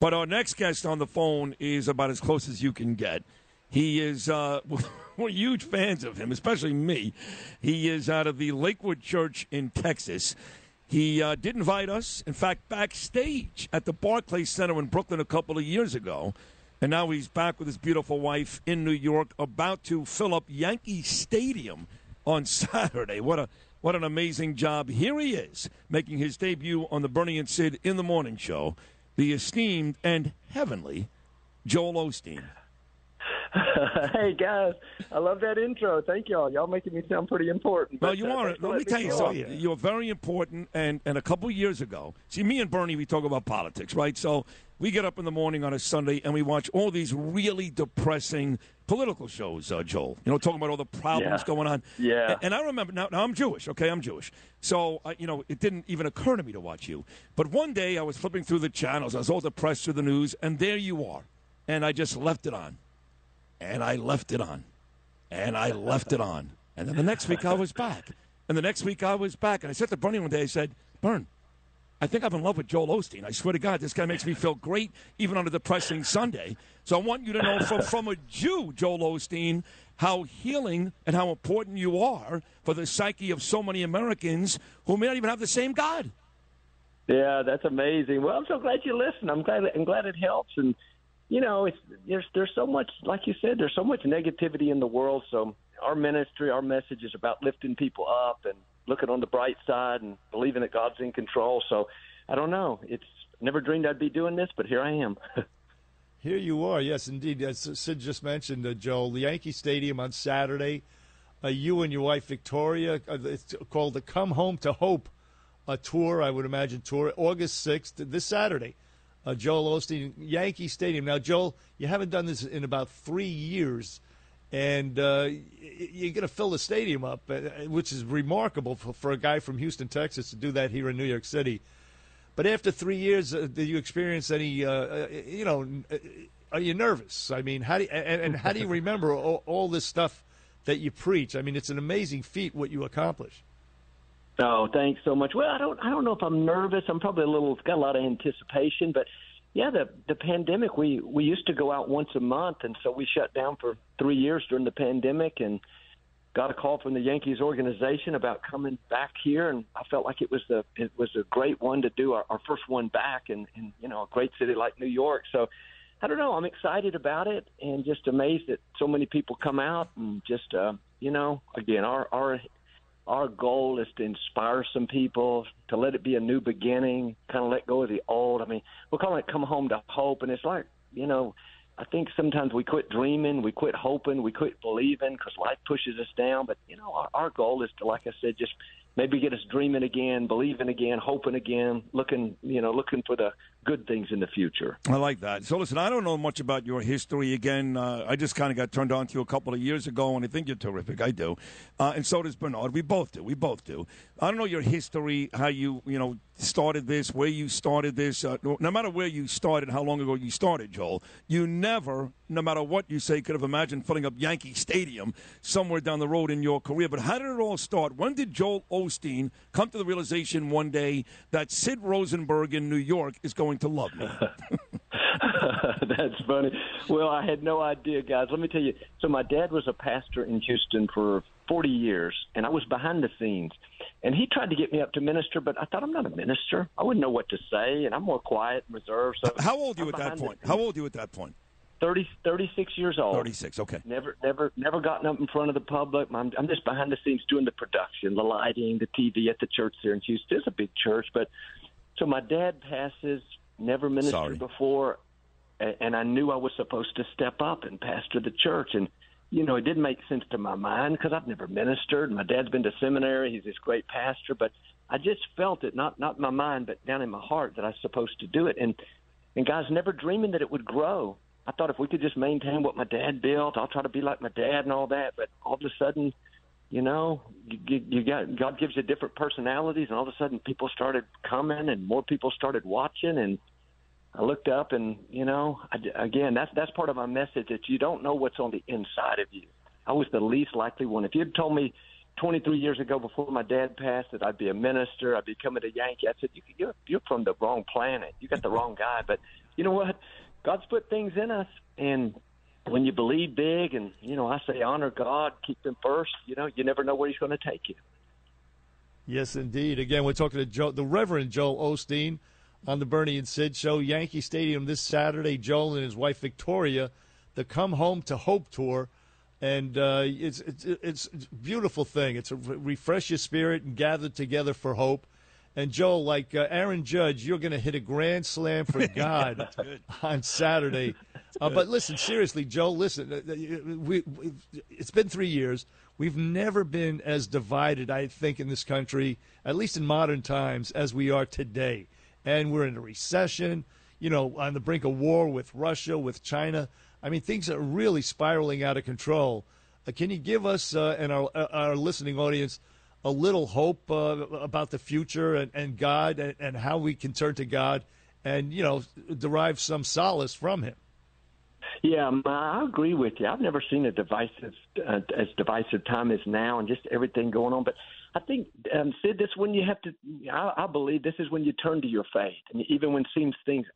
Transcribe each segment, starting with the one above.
But our next guest on the phone is about as close as you can get. He is, uh, we're huge fans of him, especially me. He is out of the Lakewood Church in Texas. He uh, did invite us, in fact, backstage at the Barclays Center in Brooklyn a couple of years ago. And now he's back with his beautiful wife in New York, about to fill up Yankee Stadium on Saturday. What a what an amazing job! Here he is, making his debut on the Bernie and Sid in the Morning Show. The esteemed and heavenly Joel Osteen. hey guys, I love that intro. Thank y'all. Y'all making me sound pretty important. Well, you uh, are. for Let me tell you something. You're very important. And, and a couple years ago, see, me and Bernie, we talk about politics, right? So we get up in the morning on a Sunday and we watch all these really depressing political shows, uh, Joel. You know, talking about all the problems Yeah. going on. Yeah. And, and I remember, now, now I'm Jewish, okay? I'm Jewish. So, uh, you know, it didn't even occur to me to watch you. But one day I was flipping through the channels. I was all depressed through the news, and there you are. And I just left it on. And I left it on. And I left it on. And then the next week I was back. And the next week I was back. And I said to Bernie one day, I said, Bern, I think I'm in love with Joel Osteen. I swear to God, this guy makes me feel great even on a depressing Sunday. So I want you to know from, from a Jew, Joel Osteen, how healing and how important you are for the psyche of so many Americans who may not even have the same God. Yeah, that's amazing. Well, I'm so glad you listen. I'm glad. I'm glad it helps. And you know, it's there's there's so much, like you said, there's so much negativity in the world. So our ministry, our message is about lifting people up and looking on the bright side and believing that God's in control. So I don't know. It's never dreamed I'd be doing this, but here I am. Here you are, yes, indeed. As Sid just mentioned, uh, Joel, the Yankee Stadium on Saturday. Uh, you and your wife Victoria, uh, it's called the Come Home to Hope uh, tour. I would imagine tour August sixth, this Saturday. Uh, Joel Osteen, Yankee Stadium. Now, Joel, you haven't done this in about three years, and uh, you're going to fill the stadium up, uh, which is remarkable for, for a guy from Houston, Texas, to do that here in New York City. But after three years, uh, did you experience any? Uh, uh, you know, are you nervous? I mean, how do you, and, and how do you remember all, all this stuff that you preach? I mean, it's an amazing feat what you accomplish. Oh, thanks so much. Well, I don't I don't know if I'm nervous. I'm probably a little got a lot of anticipation, but yeah, the the pandemic we we used to go out once a month and so we shut down for 3 years during the pandemic and got a call from the Yankees organization about coming back here and I felt like it was the it was a great one to do our, our first one back in, in you know a great city like New York. So I don't know, I'm excited about it and just amazed that so many people come out and just uh you know, again, our our our goal is to inspire some people to let it be a new beginning, kind of let go of the old. I mean, we're calling it "Come Home to Hope," and it's like, you know, I think sometimes we quit dreaming, we quit hoping, we quit believing because life pushes us down. But you know, our, our goal is to, like I said, just maybe get us dreaming again, believing again, hoping again, looking, you know, looking for the good things in the future. I like that. So listen, I don't know much about your history. Again, uh, I just kind of got turned on to you a couple of years ago, and I think you're terrific. I do, uh, and so does Bernard. We both do. We both do. I don't know your history, how you you know started this, where you started this. Uh, no matter where you started, how long ago you started, Joel, you never, no matter what you say, could have imagined filling up Yankee Stadium somewhere down the road in your career. But how did it all start? When did Joel Osteen come to the realization one day that Sid Rosenberg in New York is going to love me? That's funny. Well, I had no idea, guys. Let me tell you. So, my dad was a pastor in Houston for 40 years, and I was behind the scenes. And he tried to get me up to minister, but I thought I'm not a minister. I wouldn't know what to say, and I'm more quiet and reserved. So, How old are you I'm at that point? How old are you at that point? 30, 36 years old. 36, okay. Never, never, never gotten up in front of the public. I'm, I'm just behind the scenes doing the production, the lighting, the TV at the church there in Houston. It's a big church, but so my dad passes, never ministered Sorry. before, and I knew I was supposed to step up and pastor the church. And you know, it didn't make sense to my mind because I've never ministered. My dad's been to seminary; he's this great pastor, but I just felt it, not not in my mind, but down in my heart, that I was supposed to do it. And and guys, never dreaming that it would grow. I thought if we could just maintain what my dad built, I'll try to be like my dad and all that. But all of a sudden, you know, you, you got God gives you different personalities, and all of a sudden, people started coming, and more people started watching, and I looked up, and you know, I, again, that's that's part of my message that you don't know what's on the inside of you. I was the least likely one. If you'd told me 23 years ago, before my dad passed, that I'd be a minister, I'd be coming a Yankee, I said, you, you're you're from the wrong planet. You got the wrong guy. But you know what? God's put things in us, and when you believe big, and you know, I say honor God, keep Him first. You know, you never know where He's going to take you. Yes, indeed. Again, we're talking to Joe, the Reverend Joel Osteen on the Bernie and Sid show, Yankee Stadium this Saturday. Joel and his wife Victoria, the Come Home to Hope tour, and uh, it's, it's it's a beautiful thing. It's a refresh your spirit and gather together for hope. And Joel, like uh, Aaron Judge, you're going to hit a grand slam for God on Saturday. Uh, but listen, seriously, Joel, listen. Uh, we, we, it's been three years. We've never been as divided, I think, in this country, at least in modern times, as we are today. And we're in a recession, you know, on the brink of war with Russia, with China. I mean, things are really spiraling out of control. Uh, can you give us uh, and our, uh, our listening audience – a little hope uh, about the future and, and God and, and, how we can turn to God and, you know, derive some solace from Him. Yeah, I agree with you. I've never seen a divisive, uh, as divisive time as now and just everything going on. But I think, um, Sid, this when you have to, I, I believe this is when you turn to your faith. And even when seems things,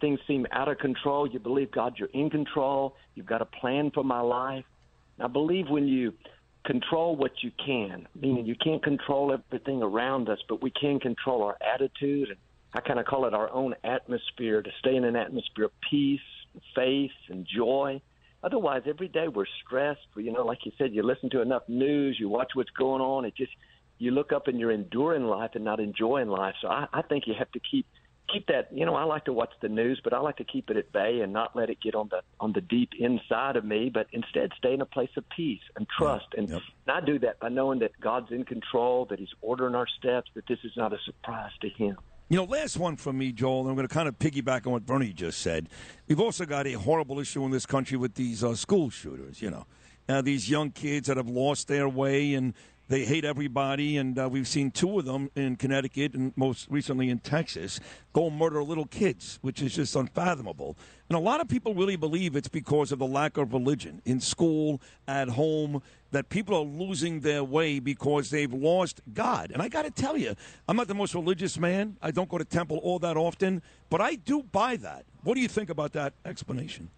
things seem out of control, you believe, God, you're in control. You've got a plan for my life. I believe when you control what you can, meaning you can't control everything around us, but we can control our attitude. And I kind of call it our own atmosphere to stay in an atmosphere of peace, faith, and joy. Otherwise, every day we're stressed. You know, like you said, you listen to enough news, you watch what's going on. It just you look up and you're enduring life and not enjoying life. So I, I think you have to keep keep that you know i like to watch the news but i like to keep it at bay and not let it get on the on the deep inside of me but instead stay in a place of peace and trust and, yep. and i do that by knowing that god's in control that he's ordering our steps that this is not a surprise to him you know, last one from me, Joel, and I'm going to kind of piggyback on what Bernie just said. We've also got a horrible issue in this country with these uh, school shooters, you know. Uh, these young kids that have lost their way and they hate everybody, and uh, we've seen two of them in Connecticut and most recently in Texas go murder little kids, which is just unfathomable. And a lot of people really believe it's because of the lack of religion in school, at home, that people are losing their way because they've lost God. And I got to tell you, I'm not the most religious man. I don't go to temple all that often, but I do buy that. What do you think about that explanation?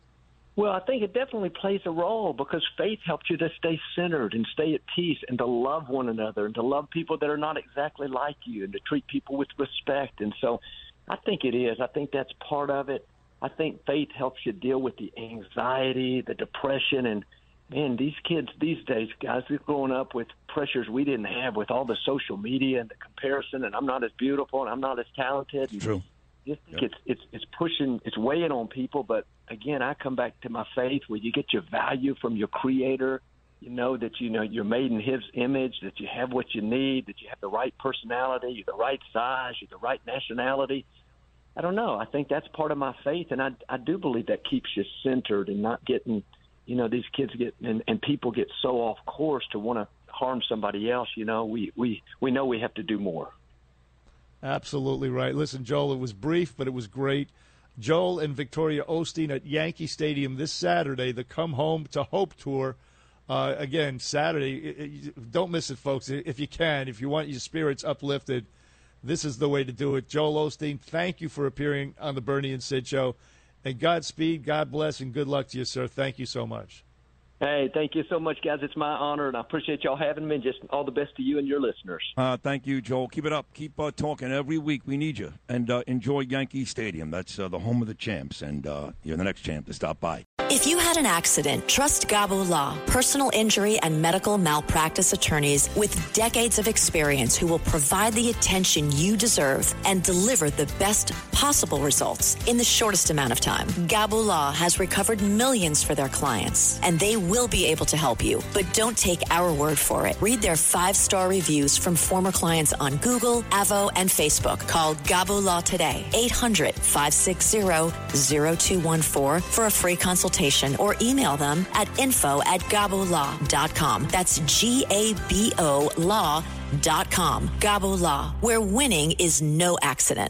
Well, I think it definitely plays a role because faith helps you to stay centered and stay at peace and to love one another and to love people that are not exactly like you and to treat people with respect. And so I think it is. I think that's part of it. I think faith helps you deal with the anxiety, the depression, and man, these kids these days, guys, they're growing up with pressures we didn't have with all the social media and the comparison. And I'm not as beautiful and I'm not as talented. And True just think yep. it's it's it's pushing it's weighing on people but again i come back to my faith where you get your value from your creator you know that you know you're made in his image that you have what you need that you have the right personality you're the right size you're the right nationality i don't know i think that's part of my faith and i i do believe that keeps you centered and not getting you know these kids get and, and people get so off course to want to harm somebody else you know we we we know we have to do more Absolutely right. Listen, Joel, it was brief, but it was great. Joel and Victoria Osteen at Yankee Stadium this Saturday, the Come Home to Hope Tour. Uh, again, Saturday. Don't miss it, folks. If you can, if you want your spirits uplifted, this is the way to do it. Joel Osteen, thank you for appearing on the Bernie and Sid Show. And Godspeed, God bless, and good luck to you, sir. Thank you so much. Hey, thank you so much, guys. It's my honor, and I appreciate y'all having me. And just all the best to you and your listeners. Uh, thank you, Joel. Keep it up. Keep uh, talking every week. We need you. And uh, enjoy Yankee Stadium. That's uh, the home of the champs, and uh, you're the next champ to stop by. If you had an accident, trust Gabo Law, personal injury and medical malpractice attorneys with decades of experience who will provide the attention you deserve and deliver the best possible results in the shortest amount of time. Gabo Law has recovered millions for their clients, and they will be able to help you. But don't take our word for it. Read their five star reviews from former clients on Google, Avvo, and Facebook. Call Gabo Law today, 800 560 0214 for a free consultation or email them at info at gabolaw.com. That's G A B O law.com. Gabo Law, where winning is no accident.